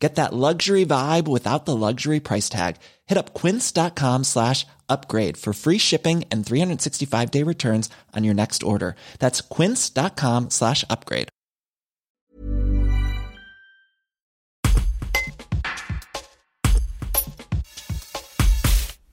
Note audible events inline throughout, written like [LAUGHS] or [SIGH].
Get that luxury vibe without the luxury price tag. Hit up quince.com slash upgrade for free shipping and 365 day returns on your next order. That's quince.com slash upgrade.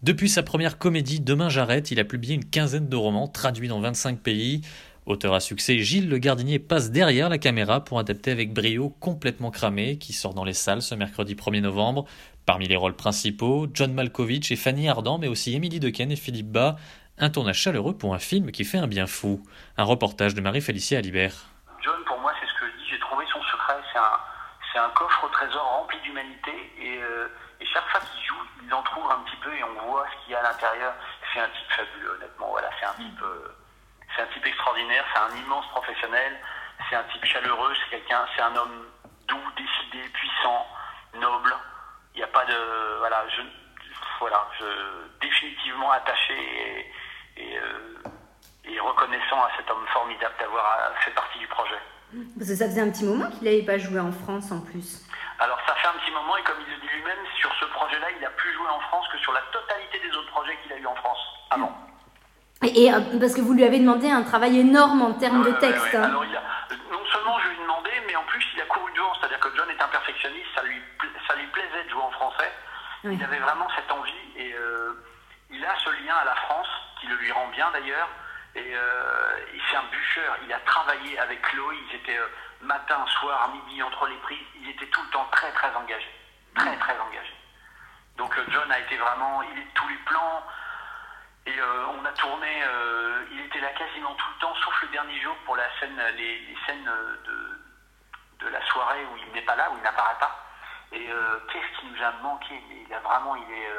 Depuis sa première comédie Demain j'arrête, il a publié une quinzaine de romans traduits dans 25 pays. Auteur à succès, Gilles Le Gardinier passe derrière la caméra pour adapter avec brio Complètement cramé, qui sort dans les salles ce mercredi 1er novembre. Parmi les rôles principaux, John Malkovich et Fanny Ardant, mais aussi Émilie Dequesne et Philippe Bas. Un tournage chaleureux pour un film qui fait un bien fou. Un reportage de Marie-Félicie Alibert. John, pour moi, c'est ce que je dis, j'ai trouvé son secret. C'est un, coffre au trésor rempli d'humanité. Et, euh, et chaque fois qu'il joue, il en trouve un petit peu et on voit ce qu'il y a à l'intérieur. C'est un type fabuleux, honnêtement. Voilà, c'est un type. Euh, c'est un type extraordinaire, c'est un immense professionnel, c'est un type chaleureux, c'est quelqu'un, c'est un homme doux, décidé, puissant, noble. Il n'y a pas de, voilà, je, voilà, je, définitivement attaché et, euh, et, reconnaissant à cet homme formidable d'avoir fait partie du projet. Parce que ça faisait un petit moment qu'il n'avait pas joué en France en plus. Alors ça fait un petit moment et comme il le dit lui-même, sur ce projet-là, il n'a plus joué en France que sur la totalité des autres projets qu'il a eu en France avant. Et, euh, parce que vous lui avez demandé un travail énorme en termes de texte. Hein. Alors, il a, non seulement je lui ai demandé, mais en plus il a couru devant. C'est-à-dire que John est un perfectionniste, ça lui, ça lui plaisait de jouer en français. Il avait vraiment cette envie et euh, il a ce lien à la France qui le lui rend bien d'ailleurs. Et euh, c'est un bûcheur. Il a travaillé avec Chloé. Ils étaient matin, soir, midi, entre les prises. Ils étaient tout le temps très très engagés. Très très engagés. Donc John a été vraiment. Il est tous les plans. Et euh, on a tourné, euh, il était là quasiment tout le temps, sauf le dernier jour pour la scène, les, scènes de, de, la soirée où il n'est pas là, où il n'apparaît pas. Et euh, qu'est-ce qui nous a manqué? Il a vraiment, il est,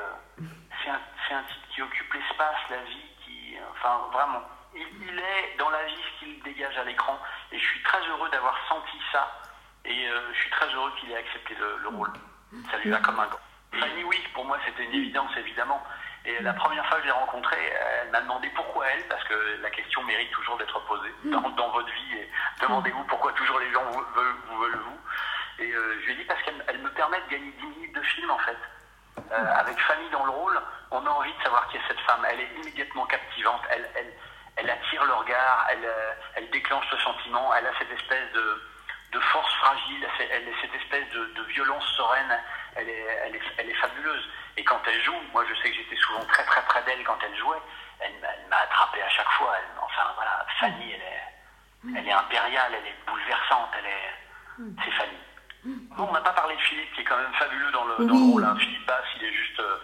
c'est un, un, type qui occupe l'espace, la vie, qui, enfin vraiment, il, est dans la vie ce qu'il dégage à l'écran. Et je suis très heureux d'avoir senti ça. Et je suis très heureux qu'il ait accepté le, le, rôle. Ça lui va comme un gant. Fanny, oui, pour moi c'était une évidence évidemment. Et la première fois que je l'ai rencontrée, elle m'a demandé pourquoi elle, parce que la question mérite toujours d'être posée mm. dans, votre vie. Et demandez-vous pourquoi toujours les gens vous veulent vous. Et euh, je lui ai dit parce qu'elle me permet de gagner 10 minutes de film en fait. Euh, avec Fanny dans le rôle, on a envie de savoir qui est cette femme. Elle est immédiatement captivante. Elle, elle, elle attire le regard, elle, euh, elle déclenche le sentiment. Elle a cette espèce de, de force fragile, elle a cette espèce de, de violence sereine. Elle est, elle, est, elle est fabuleuse. Et quand elle joue, moi je sais que j'étais souvent très très près d'elle quand elle jouait, elle, m'a attrapé à chaque fois. enfin voilà, Fanny, elle est, elle est impériale, elle est bouleversante, elle est, c'est Fanny. Bon, on n'a pas parlé de Philippe qui est quand même fabuleux dans le, rôle. Hein. Philippe Bass, il est juste. Euh,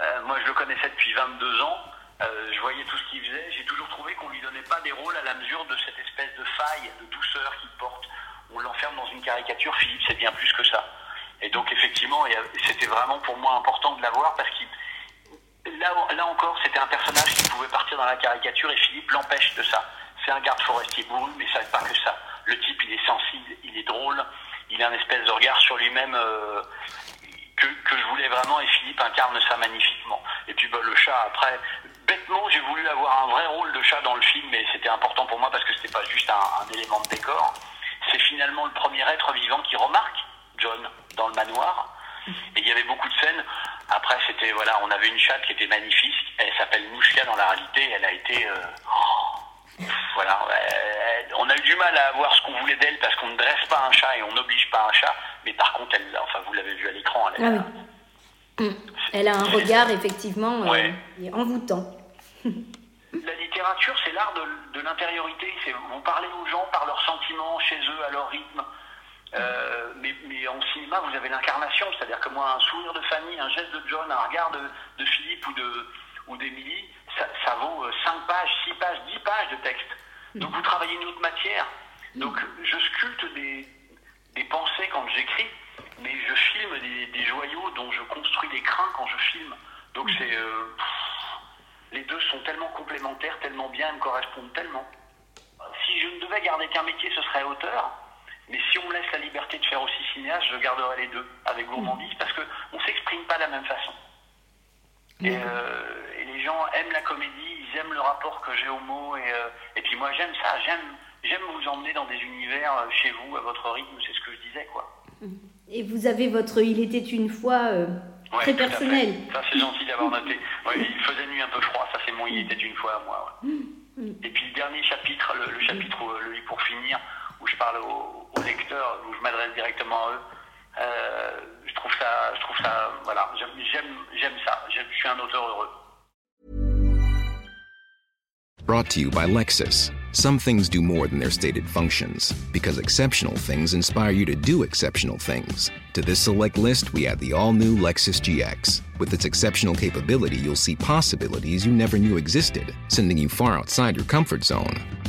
euh, moi je le connaissais depuis 22 ans. Euh, je voyais tout ce qu'il faisait. J'ai toujours trouvé qu'on lui donnait pas des rôles à la mesure de cette espèce de faille, de douceur qu'il porte. On l'enferme dans une caricature. Philippe, c'est bien plus que ça. Et donc effectivement, c'était vraiment pour moi important de l'avoir parce qu'il là, là encore, c'était un personnage qui pouvait partir dans la caricature et Philippe l'empêche de ça. C'est un garde forestier bourru, mais ça n'est pas que ça. Le type, il est sensible, il est drôle, il a un espèce de regard sur lui-même euh, que, que, je voulais vraiment et Philippe incarne ça magnifiquement. Et puis bah, le chat, après, bêtement, j'ai voulu avoir un vrai rôle de chat dans le film, mais c'était important pour moi parce que c'était pas juste un élément de décor. C'est finalement le premier être vivant qui remarque John dans le manoir. Et il y avait beaucoup de scènes. Après, c'était voilà, on avait une chatte qui était magnifique. Elle s'appelle Mouchka dans la réalité. Elle a été euh, voilà. on a eu du mal à avoir ce qu'on voulait d'elle parce qu'on ne dresse pas un chat et on n'oblige pas un chat. Mais par contre, elle, enfin, vous l'avez vu à l'écran. Elle, ah elle, a un regard effectivement euh, envoûtant. [LAUGHS] La littérature, c'est l'art de, de l'intériorité. Vous parlez aux gens par leurs sentiments, chez eux, à leur rythme. Euh, mais, mais, en cinéma, vous avez l'incarnation, c'est-à-dire que moi, un sourire de Fanny, un geste de John, un regard de, de Philippe ou de ou d'Émilie, ça, ça, vaut 5 euh, pages, 6 pages, 10 pages de texte. Donc vous travaillez une autre matière. Donc je sculpte des, des pensées quand j'écris, mais je filme des, des, joyaux dont je construis l'écran quand je filme. Donc c'est euh, les deux sont tellement complémentaires, tellement bien, me correspondent tellement. Si je ne qu'un métier, ce serait auteur. Mais si on me laisse la liberté de faire aussi cinéaste, je garderai les deux avec gourmandise parce qu'on ne s'exprime pas de la même façon. Et, euh, et, les gens aiment la comédie, ils aiment le rapport que j'ai aux mots. Et, euh, et puis moi, j'aime ça. J'aime, j'aime vous emmener dans des univers euh, chez vous, à votre rythme. C'est ce que je disais, quoi. Et vous avez votre Il était une fois euh, très personnel. Ça, c'est gentil d'avoir noté. Ouais, il faisait nuit un peu froid. Ça, c'est mon Il était une fois à moi. Ouais. Et puis le dernier chapitre, le, le chapitre, le lit pour finir, où je parle aux, aux lecteurs, où je m'adresse directement à eux. Euh, je trouve ça, je trouve ça, voilà, j'aime, ça. Je suis un auteur heureux. Brought to you by Lexus. Some things do more than their stated functions, because exceptional things inspire you to do exceptional things. To this select list, we add the all new Lexus GX. With its exceptional capability, you'll see possibilities you never knew existed, sending you far outside your comfort zone.